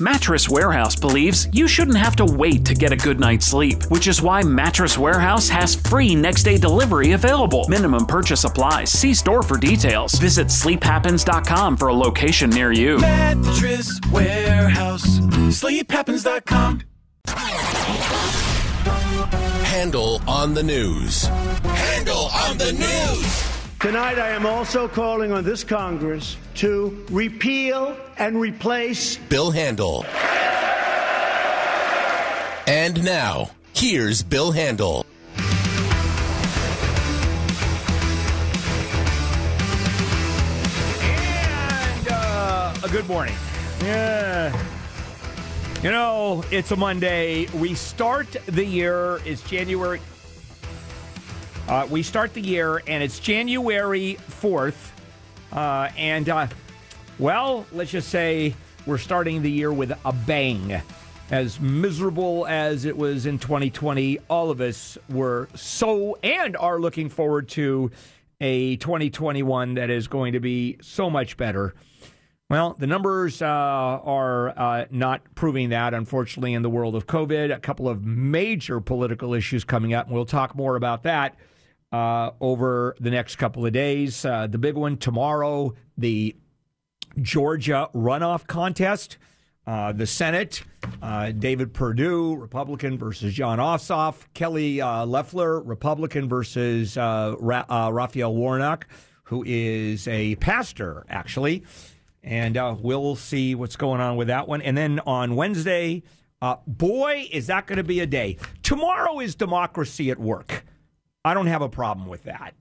Mattress Warehouse believes you shouldn't have to wait to get a good night's sleep, which is why Mattress Warehouse has free next day delivery available. Minimum purchase applies. See store for details. Visit sleephappens.com for a location near you. Mattress Warehouse. Sleephappens.com. Handel on the news. Handel on the news. Tonight, I am also calling on this Congress to repeal and replace Bill Handel. And now, here's Bill Handel. And uh, a good morning. Yeah. You know, it's a Monday. We start the year, it's January. Uh, we start the year, and it's January 4th. Uh, and, uh, well, let's just say we're starting the year with a bang. As miserable as it was in 2020, all of us were so and are looking forward to a 2021 that is going to be so much better. Well, the numbers uh, are uh, not proving that, unfortunately, in the world of COVID. A couple of major political issues coming up, and we'll talk more about that uh, over the next couple of days. Uh, the big one tomorrow, the Georgia runoff contest. Uh, the Senate, uh, David Perdue, Republican versus Jon Ossoff, Kelly uh, Loeffler, Republican versus uh, Ra- Raphael Warnock, who is a pastor, actually. And we'll see what's going on with that one. And then on Wednesday, boy, is that going to be a day. Tomorrow is democracy at work. I don't have a problem with that.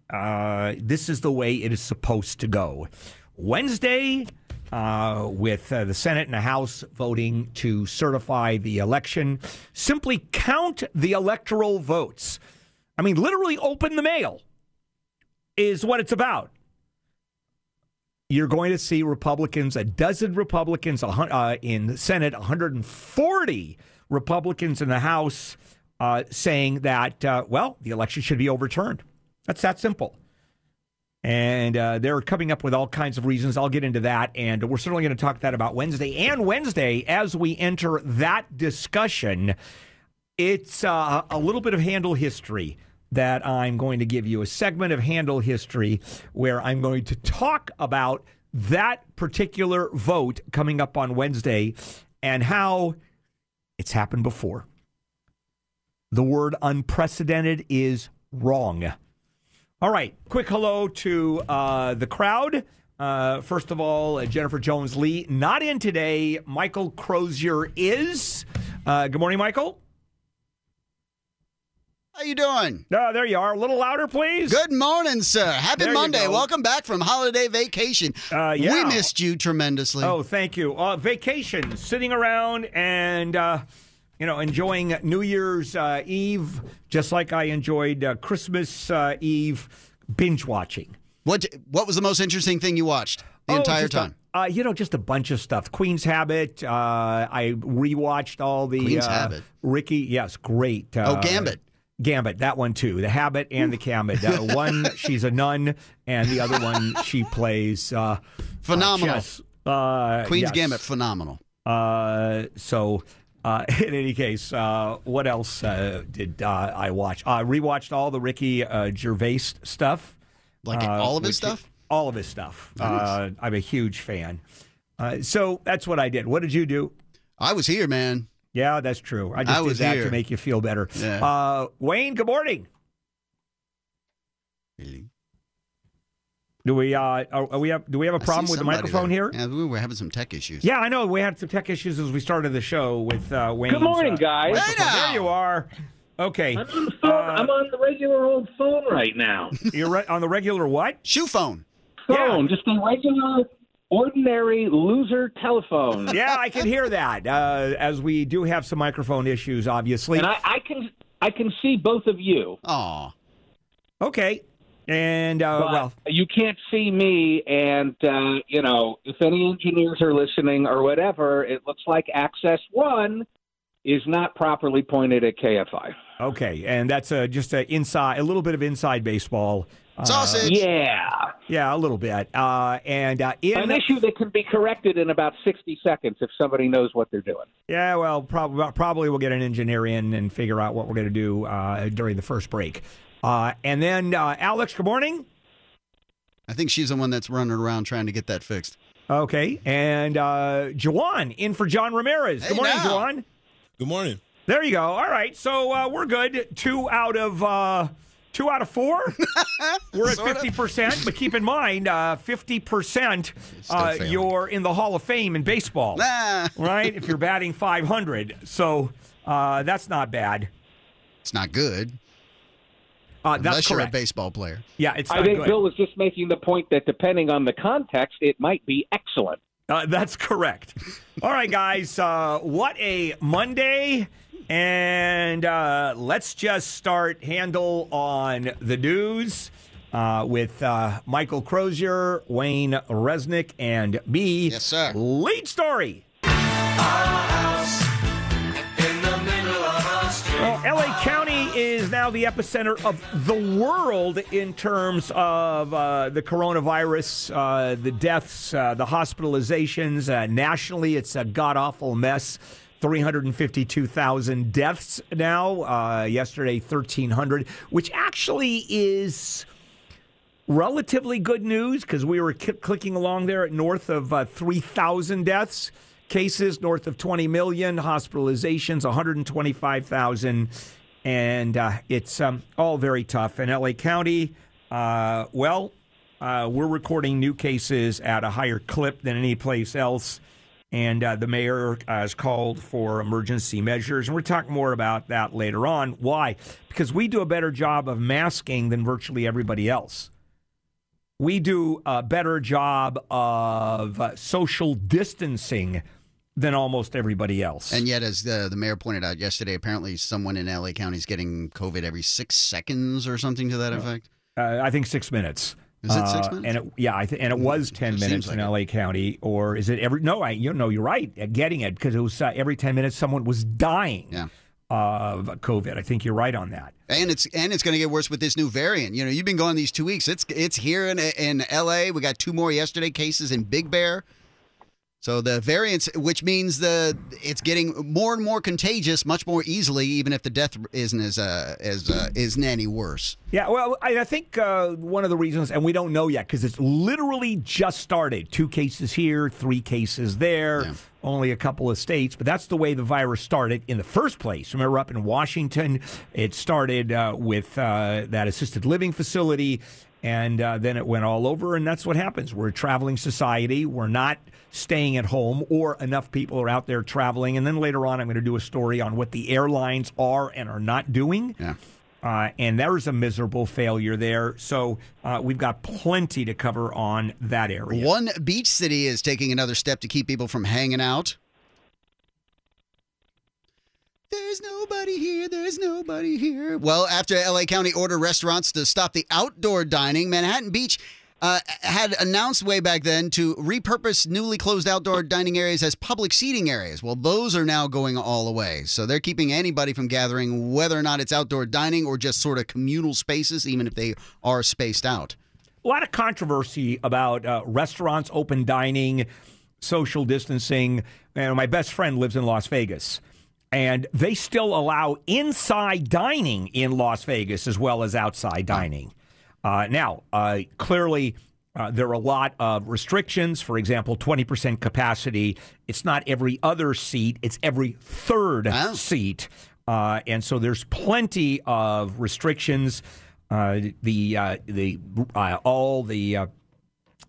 this is the way it is supposed to go. Wednesday, uh, with uh, the Senate and the House voting to certify the election. Simply count the electoral votes. I mean, literally open the mail is what it's about. You're going to see Republicans, a dozen Republicans uh, in the Senate, 140 Republicans in the House uh, saying that, uh, well, the election should be overturned. That's that simple. And uh, they're coming up with all kinds of reasons. I'll get into that. And we're certainly going to talk that about Wednesday. And Wednesday, as we enter that discussion, it's uh, a little bit of Handel history that I'm going to give you a segment of Handel history where I'm going to talk about that particular vote coming up on Wednesday and how it's happened before. The word unprecedented is wrong. All right, quick hello to uh, the crowd. Uh, first of all, uh, Jennifer Jones Lee, not in today. Michael Crozier is. Uh, good morning, Michael. How are you doing? Uh, there you are. A little louder, please. Good morning, sir. Happy There Monday. Welcome back from holiday vacation. Uh, yeah. We missed you tremendously. Oh, thank you. Uh, vacation, sitting around and uh, you know enjoying New Year's uh, Eve, just like I enjoyed uh, Christmas uh, Eve, binge watching. What What was the most interesting thing you watched the Oh, entire just a- time? uh, you know, just a bunch of stuff. Queen's Habit. Uh, I rewatched all the Queen's uh, Habit? Ricky, yes, great. Uh, oh, Gambit. Gambit, that one too. The Habit and the Gambit. Uh, one, she's a nun, and the other one, she plays uh, Phenomenal. chess. Queen's yes. Gambit, phenomenal. Uh, so, uh, in any case, uh, what else uh, did uh, I watch? I rewatched all the Ricky uh, Gervais stuff. Like uh, all of his which- stuff? All of his stuff. Nice. Uh, I'm a huge fan. Uh, so that's what I did. What did you do? I was here, man. Yeah, that's true. I just I was did that here. to make you feel better. Yeah. Uh, Wayne, good morning. Do we uh, are, are we have do we have a I problem with the microphone there. here? Yeah, we were having some tech issues. Yeah, I know. We had some tech issues as we started the show with uh, Wayne. Good morning, guys. Hey. There you are. Okay. I'm on the phone. Uh, I'm on the regular old phone right now. You're right on the regular what? Shoe phone. Phone, just a regular, ordinary loser telephone. Yeah, I can hear that. Uh, as we do have some microphone issues, obviously. And I, I can I can see both of you. Aw. okay. And uh, But well, you can't see me, and uh, you know if any engineers are listening or whatever, it looks like Access One is not properly pointed at KFI. okay, and that's uh, just a inside, a little bit of inside baseball Sausage. Yeah, Yeah, a little bit. Uh, and uh, in an issue that can be corrected in about 60 seconds if somebody knows what they're doing. Yeah, well, probably probably we'll get an engineer in and figure out what we're going to do uh, during the first break. Uh, and then, uh, Alex, good morning. I think she's the one that's running around trying to get that fixed. Okay, and uh, Jawan in for John Ramirez. Hey, good morning, now. Jawan. Good morning. There you go. All right, so uh, we're good. Two out of uh, two out of four. we're at fifty percent, but keep in mind, uh, fifty percent. Uh, failing. you're in the Hall of Fame in baseball, Ah, right? If you're batting five hundred, so uh, that's not bad. it's not good Uh, that's unless you're a baseball player. Yeah, it's I think good. Bill was just making the point that depending on the context, it might be excellent. Uh, that's correct. All right, guys. Uh, what a Monday. And uh, let's just start Handel on the news uh, with uh, Michael Crozier, Wayne Resnick, and me. Yes, sir. Lead story. Now the epicenter of the world in terms of uh, the coronavirus, uh, the deaths, uh, the hospitalizations. Uh, nationally, it's a god awful mess. 352,000 deaths now. Uh, yesterday, 1,300, which actually is relatively good news because we were ki- clicking along there at north of uh, 3,000 deaths, cases north of 20 million, hospitalizations 125,000, and uh, it's um, all very tough. In LA County, uh, well, uh, we're recording new cases at a higher clip than any place else. And uh, the mayor uh, has called for emergency measures. And we're talking more about that later on. Why? Because we do a better job of masking than virtually everybody else we do a better job of uh, social distancing than almost everybody else. And yet, as the, the mayor pointed out yesterday, apparently someone in LA County is getting COVID every six seconds or something to that effect. uh, I think six minutes. Is it six Uh, minutes? And it, yeah, I th- and it was ten It minutes seems in like LA County, or is it every? No, I you know you're right. uh, Getting it because it was uh, every ten minutes someone was dying Yeah. of COVID. I think you're right on that. And it's and it's going to get worse with this new variant. You know, you've been going these two weeks. It's it's here in in L.A. We got two more yesterday cases in Big Bear. So the variants, which means the it's getting more and more contagious, much more easily, even if the death isn't as uh, as uh, isn't any worse. Yeah, well, I, I think uh, one of the reasons, and we don't know yet because it's literally just started. Two cases here, three cases there, Yeah. only a couple of states, but that's the way the virus started in the first place. Remember, up in Washington, it started uh, with uh, that assisted living facility, and uh, then it went all over, and that's what happens. We're a traveling society. We're not staying at home, or enough people are out there traveling. And then later on, I'm going to do a story on what the airlines are and are not doing. Yeah. Uh, and there's a miserable failure there. So uh, we've got plenty to cover on that area. One beach city is taking another step to keep people from hanging out. There's nobody here. There's nobody here. Well, after LA County ordered restaurants to stop the outdoor dining, Manhattan Beach uh, had announced way back then to repurpose newly closed outdoor dining areas as public seating areas. Well, those are now going all away. So they're keeping anybody from gathering, whether or not it's outdoor dining or just sort of communal spaces, even if they are spaced out. A lot of controversy about uh, restaurants, open dining, social distancing. And my best friend lives in Las Vegas. And they still allow inside dining in Las Vegas as well as outside dining. Uh, now, uh, clearly, uh, there are a lot of restrictions. For example, 20% capacity. It's not every other seat, it's every third Oh. seat. Uh, and so there's plenty of restrictions. Uh, the uh, the uh, all the uh,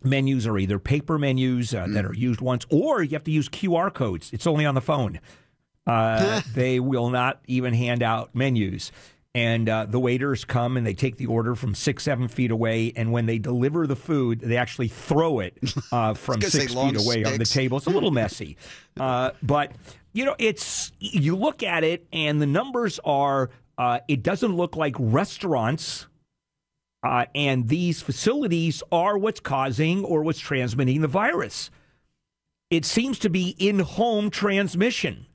menus are either paper menus uh, that are used once, or you have to use QR codes. It's only on the phone. Uh, they will not even hand out menus. And uh, the waiters come and they take the order from six, seven feet away. And when they deliver the food, they actually throw it uh, from six feet away on the table. It's a little messy. Uh, but, you know, it's, you look at it and the numbers are, uh, it doesn't look like restaurants uh, and these facilities are what's causing or what's transmitting the virus. It seems to be in home transmission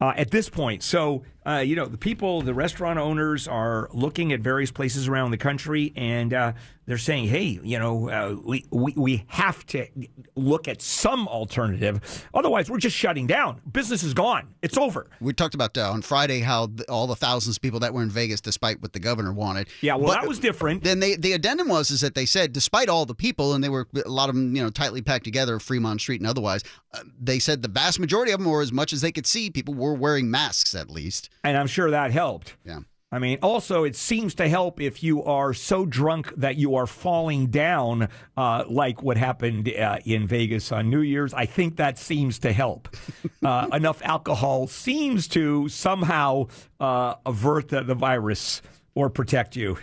uh, at this point. So Uh, you know, the people, the restaurant owners are looking at various places around the country and uh, they're saying, hey, you know, uh, we, we, we have to look at some alternative. Otherwise, we're just shutting down. Business is gone. It's over. We talked about uh, on Friday how th- all the thousands of people that were in Vegas, despite what the governor wanted. Yeah, well, But that was different. Then they, the addendum was is that they said, despite all the people, and they were a lot of them, you know, tightly packed together, Fremont Street and otherwise, uh, they said the vast majority of them, or as much as they could see, people were wearing masks at least. And I'm sure that helped. Yeah. I mean, also, it seems to help if you are so drunk that you are falling down, uh, like what happened uh, in Vegas on New Year's. I think that seems to help. Uh, enough alcohol seems to somehow uh, avert the, the virus or protect you.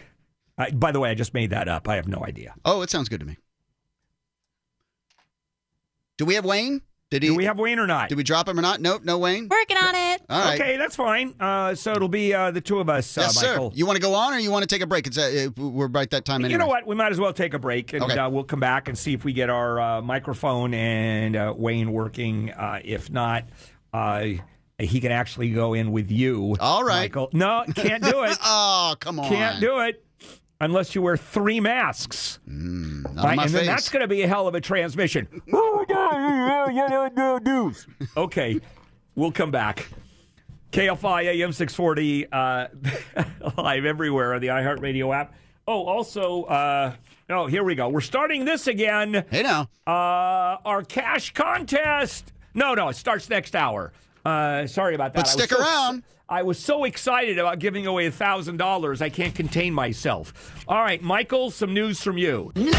I, by the way, I just made that up. I have no idea. Oh, it sounds good to me. Do we have Wayne? Did he? Do we have Wayne or not? Did we drop him or not? Nope, no Wayne. Working on it. All right. Okay, that's fine. Uh, so it'll be uh, the two of us, uh, Yes, Michael. sir. You want to go on or you want to take a break? It's uh, we're right that time anyway. You know what? We might as well take a break, and Okay. uh, we'll come back and see if we get our uh, microphone and uh, Wayne working. Uh, if not, uh, he can actually go in with you. All right. Michael. No, can't do it. Oh, come on. can't do it unless you wear three masks. Not Right? my and face. then that's going to be a hell of a transmission. okay, we'll come back. KFI AM 640, uh, live everywhere on the iHeartRadio app. Oh, also, uh, oh, here we go. We're starting this again. Hey now. Uh, our cash contest. No, no, it starts next hour. Uh, sorry about that. But stick so- around. I was so excited about giving away a thousand dollars, I can't contain myself. All right, Michael, some news from you. And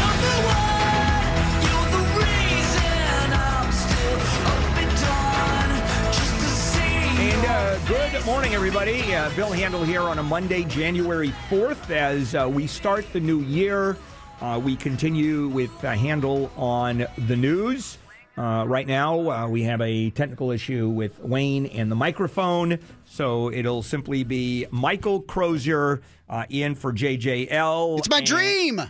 uh, good morning, everybody. Uh, Bill Handel here on a Monday, January 4th, as uh, we start the new year. Uh, we continue with uh, Handel on the news. Uh, right now, uh, we have a technical issue with Wayne and the microphone, so it'll simply be Michael Crozier uh, in for JJL. It's my And- dream.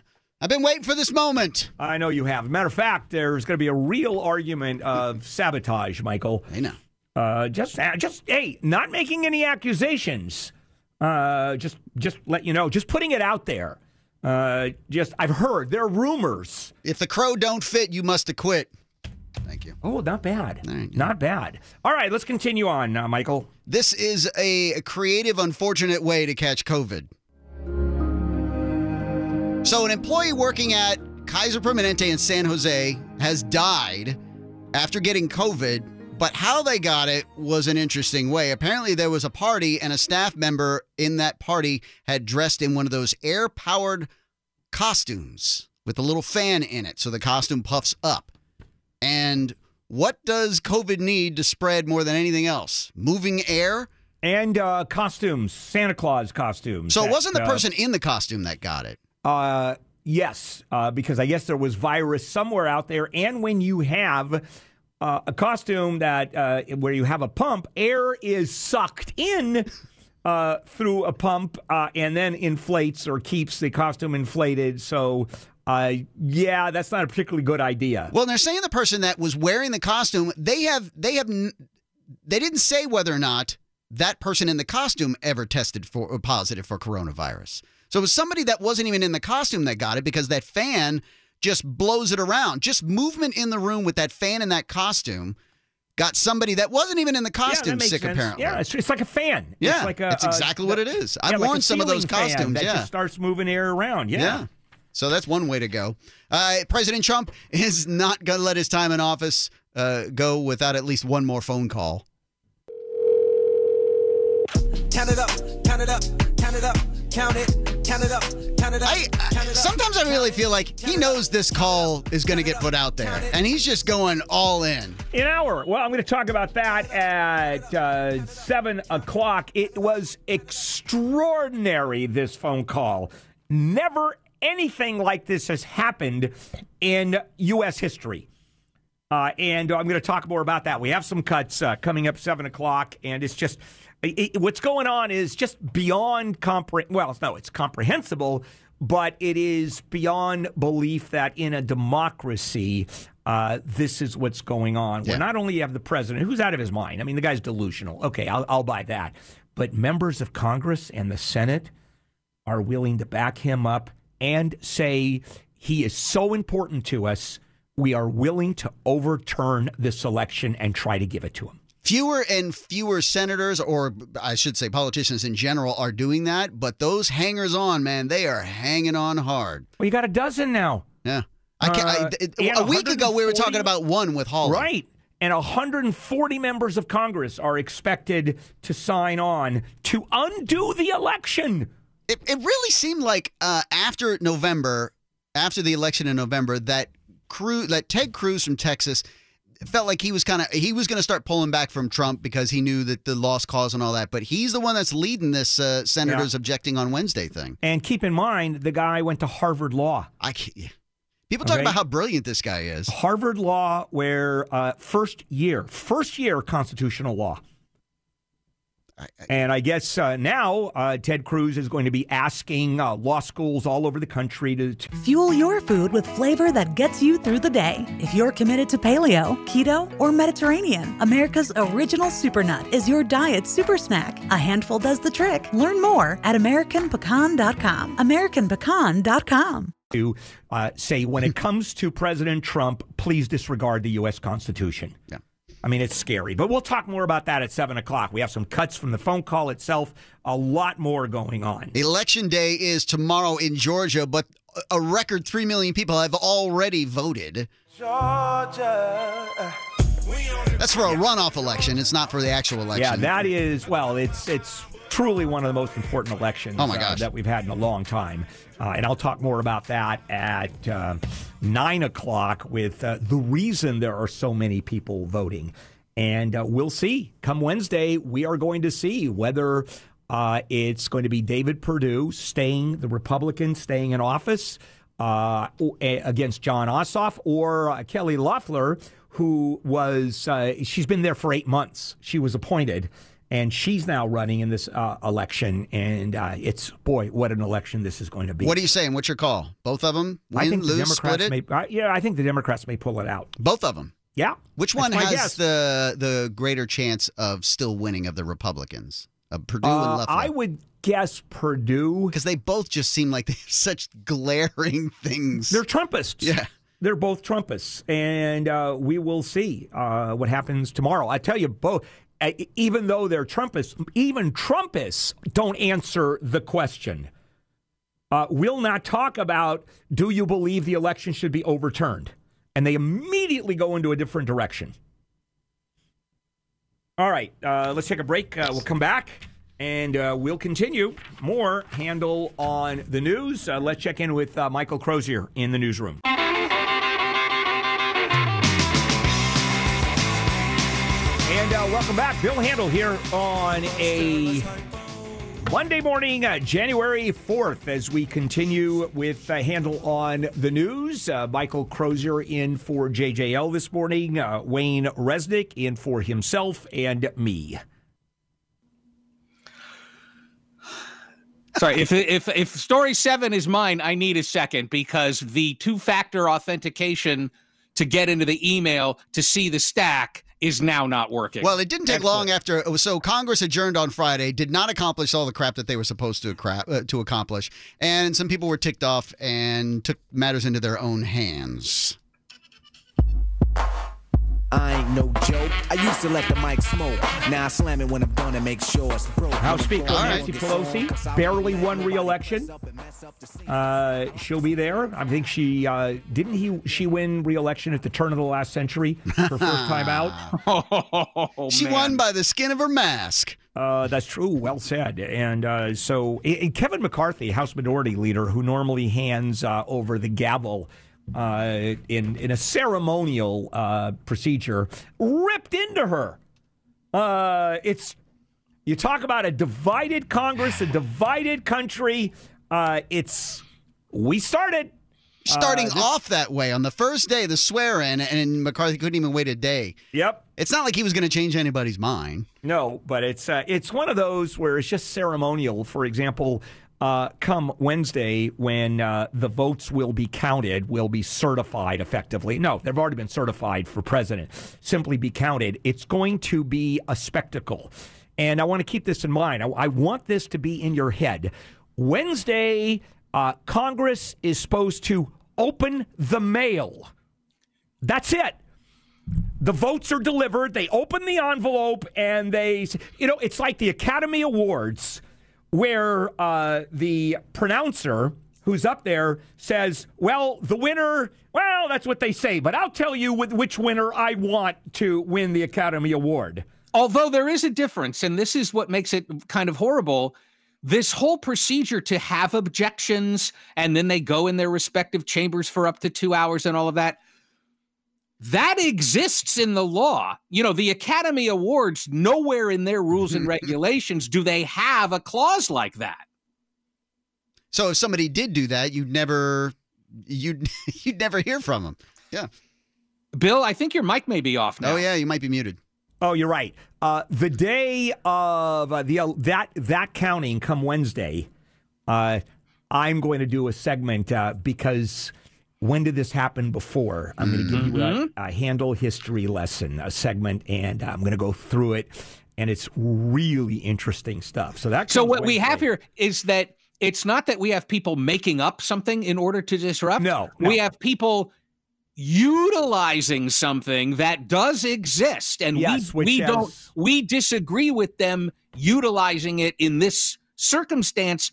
I've been waiting for this moment. I know you have. Matter of fact, there's going to be a real argument of sabotage, Michael. Hey now. Uh, just, uh, just, hey, not making any accusations. Uh, just, just let you know. Just putting it out there. Uh, just, I've heard there are rumors. If the crow don't fit, you must acquit. Thank you. Oh, not bad. Not bad. All right, let's continue on, uh, Michael. This is a creative, unfortunate way to catch COVID. So, an employee working at Kaiser Permanente in San Jose has died after getting COVID, but how they got it was an interesting way. Apparently, there was a party, and a staff member in that party had dressed in one of those air powered costumes with a little fan in it, so the costume puffs up. And what does COVID need to spread more than anything else? Moving air? And uh, costumes, Santa Claus costumes. So it wasn't the uh, person in the costume that got it. Uh, yes, uh, because I guess there was virus somewhere out there. And when you have uh, a costume that uh, where you have a pump, air is sucked in uh, through a pump uh, and then inflates or keeps the costume inflated. So. Uh, yeah, that's not a particularly good idea. Well, they're saying the person that was wearing the costume, they have they have they didn't say whether or not that person in the costume ever tested for positive for coronavirus. So it was somebody that wasn't even in the costume that got it because that fan just blows it around. Just movement in the room with that fan and that costume got somebody that wasn't even in the costume makes sick sense. apparently. Yeah, it's, it's like a fan. Yeah, it's like a, it's a- exactly what it is. I've yeah, worn a some of those costumes, That yeah. just starts moving air around. Yeah. Yeah. So that's one way to go. Uh, President Trump is not going to let his time in office uh, go without at least one more phone call. Count it up, count it up, count it up, count it, count it up, count it up. I, I sometimes I really feel like he knows this call is going to get put out there, and he's just going all in. An hour. Well, I'm going to talk about that at uh, 7 o'clock. It was extraordinary, this phone call. Never anything like this has happened in U.S. history. Uh, and I'm going to talk more about that. We have some cuts uh, coming up 7 o'clock, and it's just it, it- what's going on is just beyond compre- Well, no, it's comprehensible, but it is beyond belief that in a democracy, uh, this is what's going on. Yeah. Where not only you have the president who's out of his mind. I mean, the guy's delusional. Okay, I'll, I'll buy that. but members of Congress and the Senate are willing to back him up and say he is so important to us, we are willing to overturn this election and try to give it to him. Fewer and fewer senators, or I should say politicians in general, are doing that. But those hangers on, man, they are hanging on hard. Well, you got a dozen now. Yeah. I can, Uh, I, it- a week ago, we were talking about one with Hawley. Right. And 140 members of Congress are expected to sign on to undo the election. It, it really seemed like uh, after November, after the election in November, that Cruz, that Ted Cruz from Texas felt like he was kind of he was going to start pulling back from Trump because he knew that the lost cause and all that. But he's the one that's leading this uh, senators objecting on Wednesday thing. And keep in mind, the guy went to Harvard Law. I can't, people talk Okay. about how brilliant this guy is. Harvard Law, where uh, first year, first year constitutional law. And I guess uh, now uh, Ted Cruz is going to be asking uh, law schools all over the country to, to Fuel your food with flavor that gets you through the day. If you're committed to paleo, keto, or Mediterranean, America's original super nut is your diet super snack. A handful does the trick. Learn more at AmericanPecan.com. AmericanPecan.com. to uh, say when it comes to President Trump, please disregard the U.S. Constitution. Yeah. I mean, it's scary. But we'll talk more about that at 7 o'clock. We have some cuts from the phone call itself, a lot more going on. Election day is tomorrow in Georgia, but a record three million people have already voted. Georgia. That's for a runoff election. It's not for the actual election. Yeah, that is, well, it's it's truly one of the most important elections Oh, my uh, that we've had in a long time. Uh, and I'll talk more about that at uh, 9 o'clock with uh, the reason there are so many people voting. And uh, we'll see. Come Wednesday, we are going to see whether uh, it's going to be David Perdue staying, the Republican staying in office uh, against Jon Ossoff or uh, Kelly Loeffler, who was, uh, she's been there for eight months. She was appointed and she's now running in this uh, election. And uh, it's, boy, what an election this is going to be. What are you saying? What's your call? Both of them? Win, I think lose, the split Democrats it? may, uh, yeah, I think the Democrats may pull it out. Both of them. Yeah. Which one has guess. the the greater chance of still winning of the Republicans? Of Perdue and Uh, Loeffler? I would guess Perdue. because they both just seem like they have such glaring things. They're Trumpists. Yeah. They're both Trumpists. And uh, we will see uh, what happens tomorrow. I tell you, both, uh, even though they're Trumpists, even Trumpists don't answer the question. Uh, will not talk about do you believe the election should be overturned? And they immediately go into a different direction. All right, uh, let's take a break. Uh, we'll come back and uh, we'll continue. More Handel on the news. Uh, let's check in with uh, Michael Crozier in the newsroom. And uh, welcome back. Bill Handel here on a Monday morning, uh, January 4th, as we continue with uh, Handel on the news. Uh, Michael Crozier in for JJL this morning, uh, Wayne Resnick in for himself and me. Sorry, if if if story seven is mine, I need a second because the two factor authentication to get into the email to see the stack is now not working. Well, it didn't take long after. it was- So Congress adjourned on Friday, did not accomplish all the crap that they were supposed to crap uh, to accomplish, and some people were ticked off and took matters into their own hands. I ain't no joke. I used to let the mic smoke. Now I slam it when I'm done and make sure it's broke. House Speaker All right. Nancy Pelosi barely won re-election. Uh, she'll be there. I think she uh, didn't he she win re-election at the turn of the last century, her first time out. Oh, She man. won by the skin of her mask. Uh, that's true. Well said. And uh, so and Kevin McCarthy, House Minority Leader, who normally hands uh, over the gavel uh, in in a ceremonial uh, procedure, ripped into her. Uh, it's you talk about a divided Congress, a divided country. Uh, it's we started. Starting Uh, this- off that way on the first day, the swear in, and McCarthy couldn't even wait a day. Yep. It's not like he was going to change anybody's mind. No, but it's uh, it's one of those where it's just ceremonial. For example, uh, come Wednesday when uh, the votes will be counted, will be certified effectively. No, they've already been certified for president. Simply be counted. It's going to be a spectacle. and I want to keep this in mind. I, I want this to be in your head. Wednesday, uh, Congress is supposed to open the mail. That's it. The votes are delivered. They open the envelope and they, you know, it's like the Academy Awards where uh, the pronouncer who's up there says, well, the winner, well, that's what they say, but I'll tell you with which winner I want to win the Academy Award. Although there is a difference, and this is what makes it kind of horrible. This whole procedure to have objections and then they go in their respective chambers for up to two hours and all of that that exists in the law. You know, the Academy Awards, nowhere in their rules and regulations do they have a clause like that. So if somebody did do that, you'd never you'd you'd never hear from them. Yeah. Bill, I think your mic may be off now. Oh yeah, you might be muted. Oh, you're right. Uh, the day of uh, the uh, that that counting come Wednesday, uh, I'm going to do a segment uh, because when did this happen before? I'm going to give you a, Mm-hmm. a Handel history lesson, a segment, and I'm going to go through it, and it's really interesting stuff. So that So what we have here is that it's not that we have people making up something in order to disrupt. No, no. we have people utilizing something that does exist, and Yes, we we has- don't we disagree with them utilizing it in this circumstance.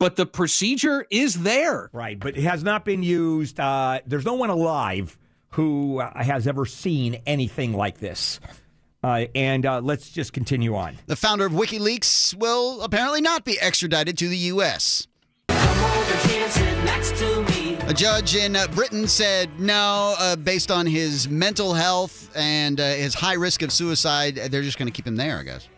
But the procedure is there. Right, but it has not been used. Uh, there's no one alive who uh, has ever seen anything like this. Uh, and uh, let's just continue on. The founder of WikiLeaks will apparently not be extradited to the U.S. A judge in uh, Britain said no, uh, based on his mental health and uh, his high risk of suicide, they're just going to keep him there, I guess.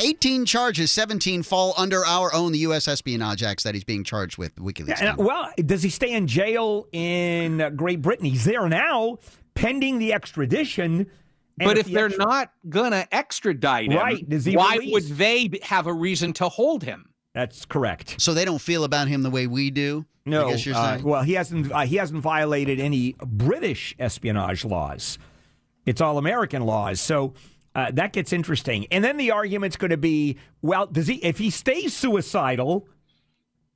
18 charges, 17 fall under our own, the U.S. Espionage Acts that he's being charged with, WikiLeaks. And, well, does he stay in jail in uh, Great Britain? He's there now, pending the extradition. But if the they're extra- not gonna extradite him, Right, does he why release? would they have a reason to hold him? that's correct. so they don't feel about him the way we do? No, I guess you're uh, well, he hasn't. Uh, he hasn't violated any British espionage laws. It's all American laws. So uh, that gets interesting. And then the argument's going to be, well, does he? If he stays suicidal,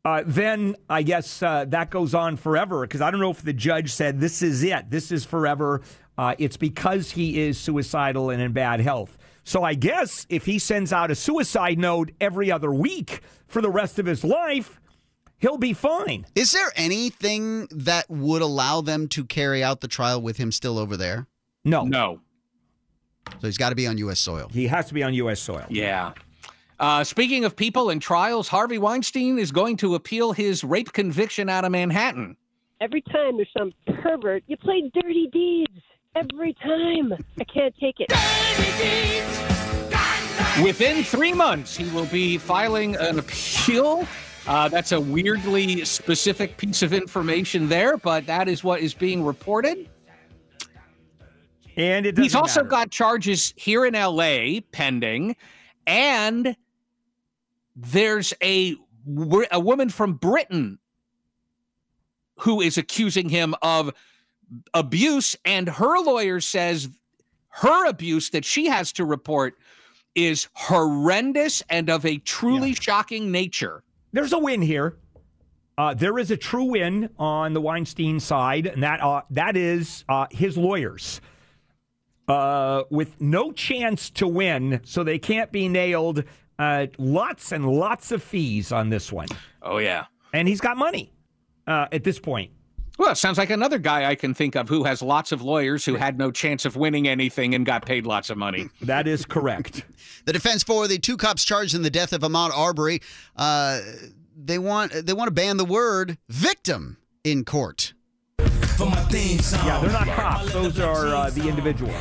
uh, then I guess uh, that goes on forever. Because I don't know if the judge said this is it. This is forever. Uh, it's because he is suicidal and in bad health. So I guess if he sends out a suicide note every other week for the rest of his life, he'll be fine. Is there anything that would allow them to carry out the trial with him still over there? No, No. So he's got to be on U.S. soil. He has to be on U.S. soil. Yeah. Uh, speaking of people and trials, Harvey Weinstein is going to appeal his rape conviction out of Manhattan. Every time there's some pervert, you play dirty deeds. Every time. I can't take it. Within three months, he will be filing an appeal. Uh, that's a weirdly specific piece of information there, but that is what is being reported. And it He's also matter. got charges here in LA pending, and there's a a woman from Britain who is accusing him of abuse, and her lawyer says her abuse that she has to report is horrendous and of a truly shocking nature. There's a win here. Uh, there is a true win on the Weinstein side, and that uh, that is uh, his lawyers. Uh, with no chance to win, so they can't be nailed. Uh, lots and lots of fees on this one, Oh yeah. and he's got money uh, at this point. Well, it sounds like another guy I can think of who has lots of lawyers who had no chance of winning anything and got paid lots of money. That is correct. The defense for the two cops charged in the death of Ahmaud Arbery, uh, they want they want to ban the word victim in court. Yeah, they're not cops; those are uh, the individuals.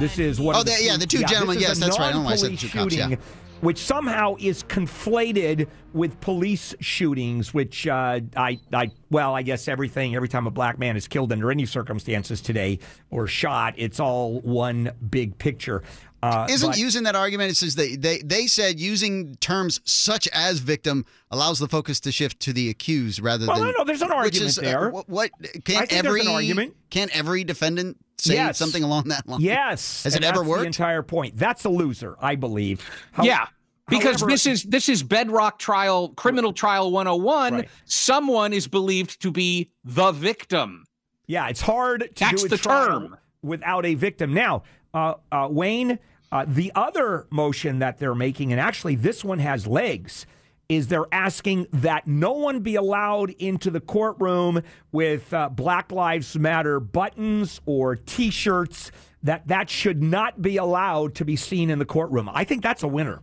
This is what. Oh, the yeah, the two this gentlemen, yes, that's right. I don't know why I said the two non-police cops, yeah. Which somehow is conflated with police shootings, which uh, I, I, well, I guess everything. Every time a black man is killed under any circumstances today or shot, it's all one big picture. Uh, Isn't but- using that argument? It says they, they they said using terms such as victim allows the focus to shift to the accused rather Well, than. no, no, there's an which argument is, uh, there. what, what think there's every an argument. can't every defendant say Yes. something along that line? Yes. Has and it ever worked? The entire point. That's a loser, I believe. How- yeah. Because however- this is this is bedrock trial criminal trial 101 Right. someone is believed to be the victim Yeah, it's hard to That's do a the trial term. without a victim. Now, uh, uh, Wayne, uh, the other motion that they're making, and actually this one has legs, is they're asking that no one be allowed into the courtroom with uh, Black Lives Matter buttons or T-shirts. That that should not be allowed to be seen in the courtroom. I think that's a winner.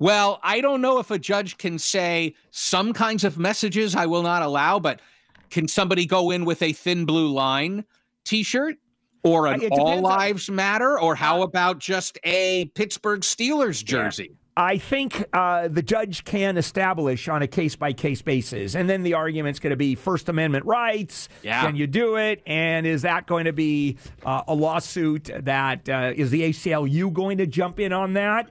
Well, I don't know if a judge can say some kinds of messages I will not allow, but can somebody go in with a thin blue line t-shirt or an all depends on- lives matter or how about just a Pittsburgh Steelers jersey? I think uh, the judge can establish on a case by case basis. And then the argument's going to be First Amendment rights. Yeah. Can you do it? And is that going to be uh, a lawsuit that uh, is the ACLU going to jump in on that?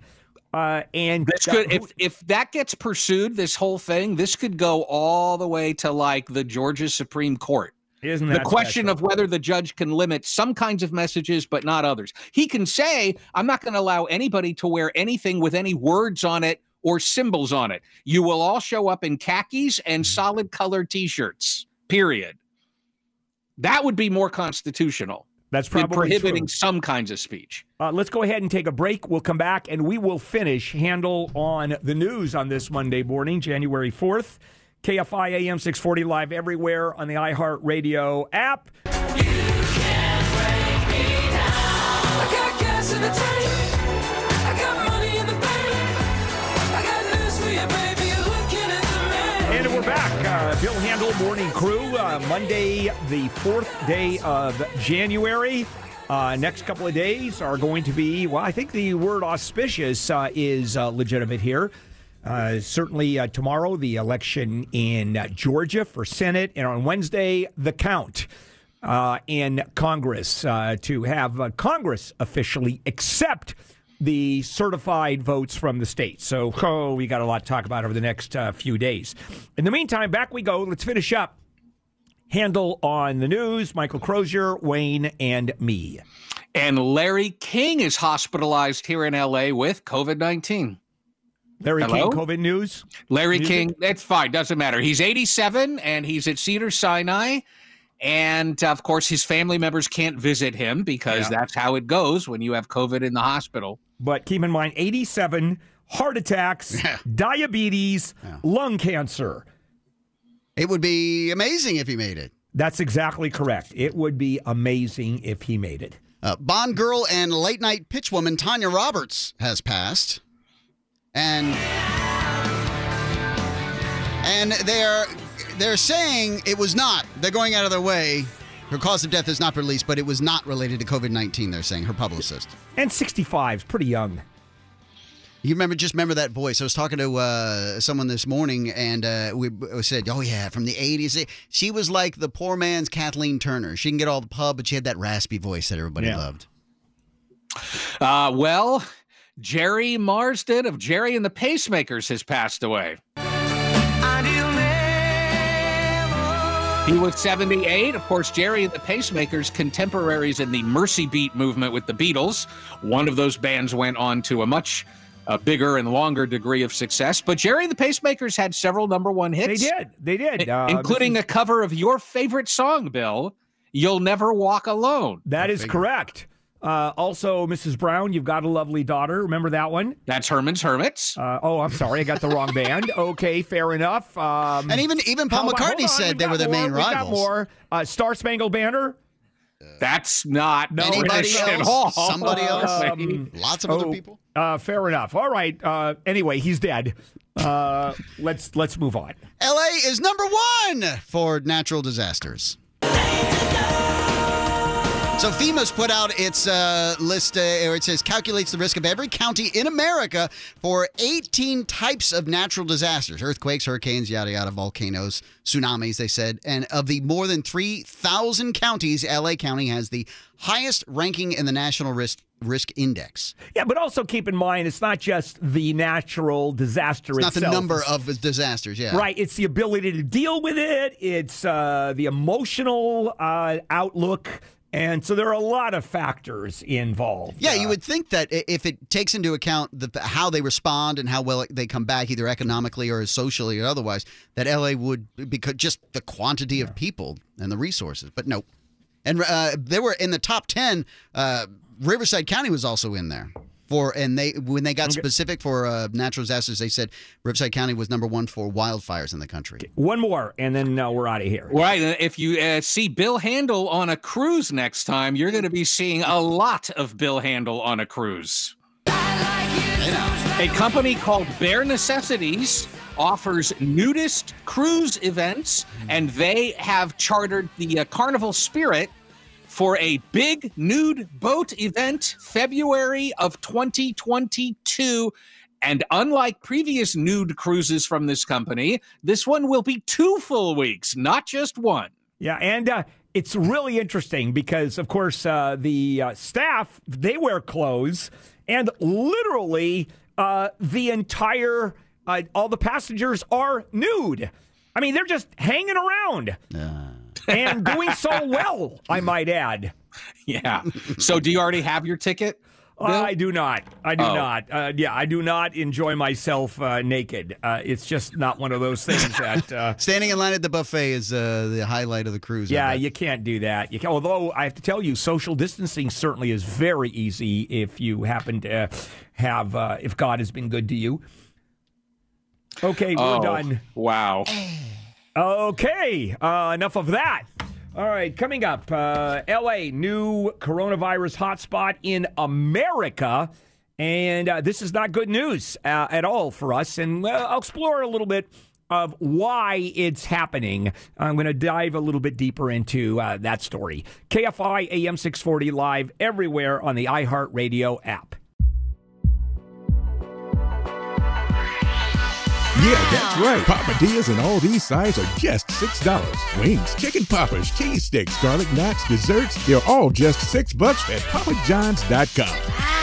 Uh, and This that- could if if that gets pursued, this whole thing, this could go all the way to like the Georgia Supreme Court. Isn't the question special? of whether the judge can limit some kinds of messages but not others. He can say, I'm not going to allow anybody to wear anything with any words on it or symbols on it. You will all show up in khakis and Mm-hmm. solid colored t shirts, period. That would be more constitutional that's probably prohibiting true. some kinds of speech. Uh, let's go ahead and take a break. We'll come back and we will finish Handel on the news on this Monday morning, January 4th. KFI AM 640 live everywhere on the iHeartRadio app. I got gas in the tank. I got money in the bank. I got news for you, baby. You're looking at the man. And we're back. Uh, Bill Handel Morning Crew, uh, Monday, the fourth day of January. Uh, next couple of days are going to be, well, I think the word auspicious uh, is uh, legitimate here. Uh, certainly uh, tomorrow, the election in uh, Georgia for Senate, and on Wednesday, the count uh, in Congress uh, to have uh, Congress officially accept the certified votes from the states. So, oh, we got a lot to talk about over the next few days. In the meantime, back we go. Let's finish up. Handel on the news. Michael Crozier, Wayne, and me. And Larry King is hospitalized here in LA with COVID 19. Larry Hello? King, COVID news. Larry Music? King, that's fine, doesn't matter. He's 87 and he's at Cedar Sinai. And of course, his family members can't visit him because Yeah. that's how it goes when you have COVID in the hospital. But keep in mind 87, heart attacks, diabetes, lung cancer. It would be amazing if he made it. That's exactly correct. It would be amazing if he made it. Uh, Bond girl and late night pitchwoman Tanya Roberts has passed, and and they're they're saying it was not. They're going out of their way. Her cause of death is not released, but it was not related to COVID nineteen. They're saying her publicist. And 65 is pretty young. You remember? Just remember that voice. I was talking to uh, someone this morning, and uh, we we said, "Oh yeah, from the '80s." She was like the poor man's Kathleen Turner. She can get all the pub, but she had that raspy voice that everybody Yeah. loved. Uh, well, Gerry Marsden of Gerry and the Pacemakers has passed away. He was 78. Of course, Gerry and the Pacemakers, contemporaries in the Mersey Beat movement with the Beatles. One of those bands went on to a much uh, bigger and longer degree of success. But Gerry and the Pacemakers had several number one hits. They did. They did. Uh, including this a cover of your favorite song, Bill. You'll never walk alone. That is correct. Uh, also, Mrs. Brown, you've got a lovely daughter. Remember that one? That's Herman's Hermits. Uh, oh, I'm sorry, I got the wrong band. Okay, fair enough. Um, And even even Paul how about- hold McCartney on, said we've they were the more, main we've rivals. Got more. Uh, Star Spangled Banner. That's not No, Anybody British at else? all. Somebody else? Um, Lots of other oh, people. Uh, fair enough. All right. Uh, anyway, he's dead. Uh, let's let's move on. LA is number one for natural disasters. So FEMA's put out its uh, list, uh, or it says calculates the risk of every county in America for 18 types of natural disasters: earthquakes, hurricanes, yada yada, volcanoes, tsunamis. They said, and of the more than 3,000 counties, LA County has the highest ranking in the National Risk Risk Index. Yeah, but also keep in mind it's not just the natural disaster itself. Not the number of disasters. Yeah, Right. It's the ability to deal with it. It's uh, the emotional uh, outlook And so there are a lot of factors involved. Yeah, Uh, you would think that if it takes into account the, how they respond and how well they come back, either economically or socially or otherwise, that LA would because just the quantity of people and the resources. But nope. And uh, they were in the top ten. Uh, Riverside County was also in there for, and they when they got specific for uh, natural disasters, they said Riverside County was number one for wildfires in the country. One more, and then uh, we're out of here. Right. If you uh, see Bill Handel on a cruise next time, you're going to be seeing a lot of Bill Handel on a cruise. A company called Bare Necessities offers nudist cruise events, and they have chartered the uh, Carnival Spirit for a big nude boat event February of 2022. And unlike previous nude cruises from this company, this one will be two full weeks, not just one. Yeah, and uh, it's really interesting because, of course, uh, the uh, staff they wear clothes, and literally uh, the entire uh, all the passengers are nude. I mean, they're just hanging around and doing so well. I might add. Yeah. So, do you already have your ticket? Bill? I do not. I do Oh. not. Uh, yeah, I do not enjoy myself uh, naked. Uh, it's just not one of those things that. Uh, Standing in line at the buffet is uh, the highlight of the cruise. Yeah, you can't do that. You can, although I have to tell you, social distancing certainly is very easy if you happen to have, uh, if God has been good to you. Okay, we're Oh, done. Wow. Okay, uh, enough of that. All right, coming up, uh, LA, new coronavirus hotspot in America. And uh, this is not good news uh, at all for us. And I'll explore a little bit of why it's happening. I'm going to dive a little bit deeper into uh, that story. KFI AM 640 live everywhere on the iHeartRadio app. Yeah, that's right. Papadias and all these sides are just $6. Wings, chicken poppers, cheese sticks, garlic knots, desserts, they're all just 6 bucks at papajohns.com.